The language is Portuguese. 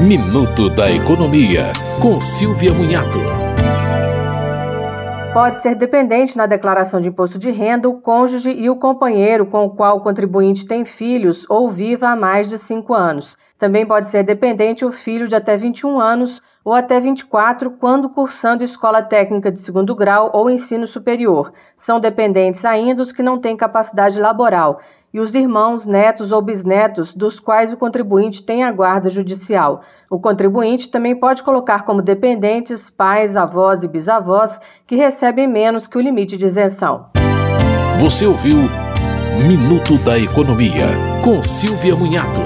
Minuto da Economia, com Silvia Munhato. Pode ser dependente na declaração de imposto de renda o cônjuge e o companheiro com o qual o contribuinte tem filhos ou viva há mais de cinco anos. Também pode ser dependente o filho de até 21 anos ou até 24 quando cursando escola técnica de segundo grau ou ensino superior. São dependentes ainda os que não têm capacidade laboral e os irmãos, netos ou bisnetos dos quais o contribuinte tem a guarda judicial. O contribuinte também pode colocar como dependentes pais, avós e bisavós que recebem menos que o limite de isenção. Você ouviu Minuto da Economia, com Silvia Munhato.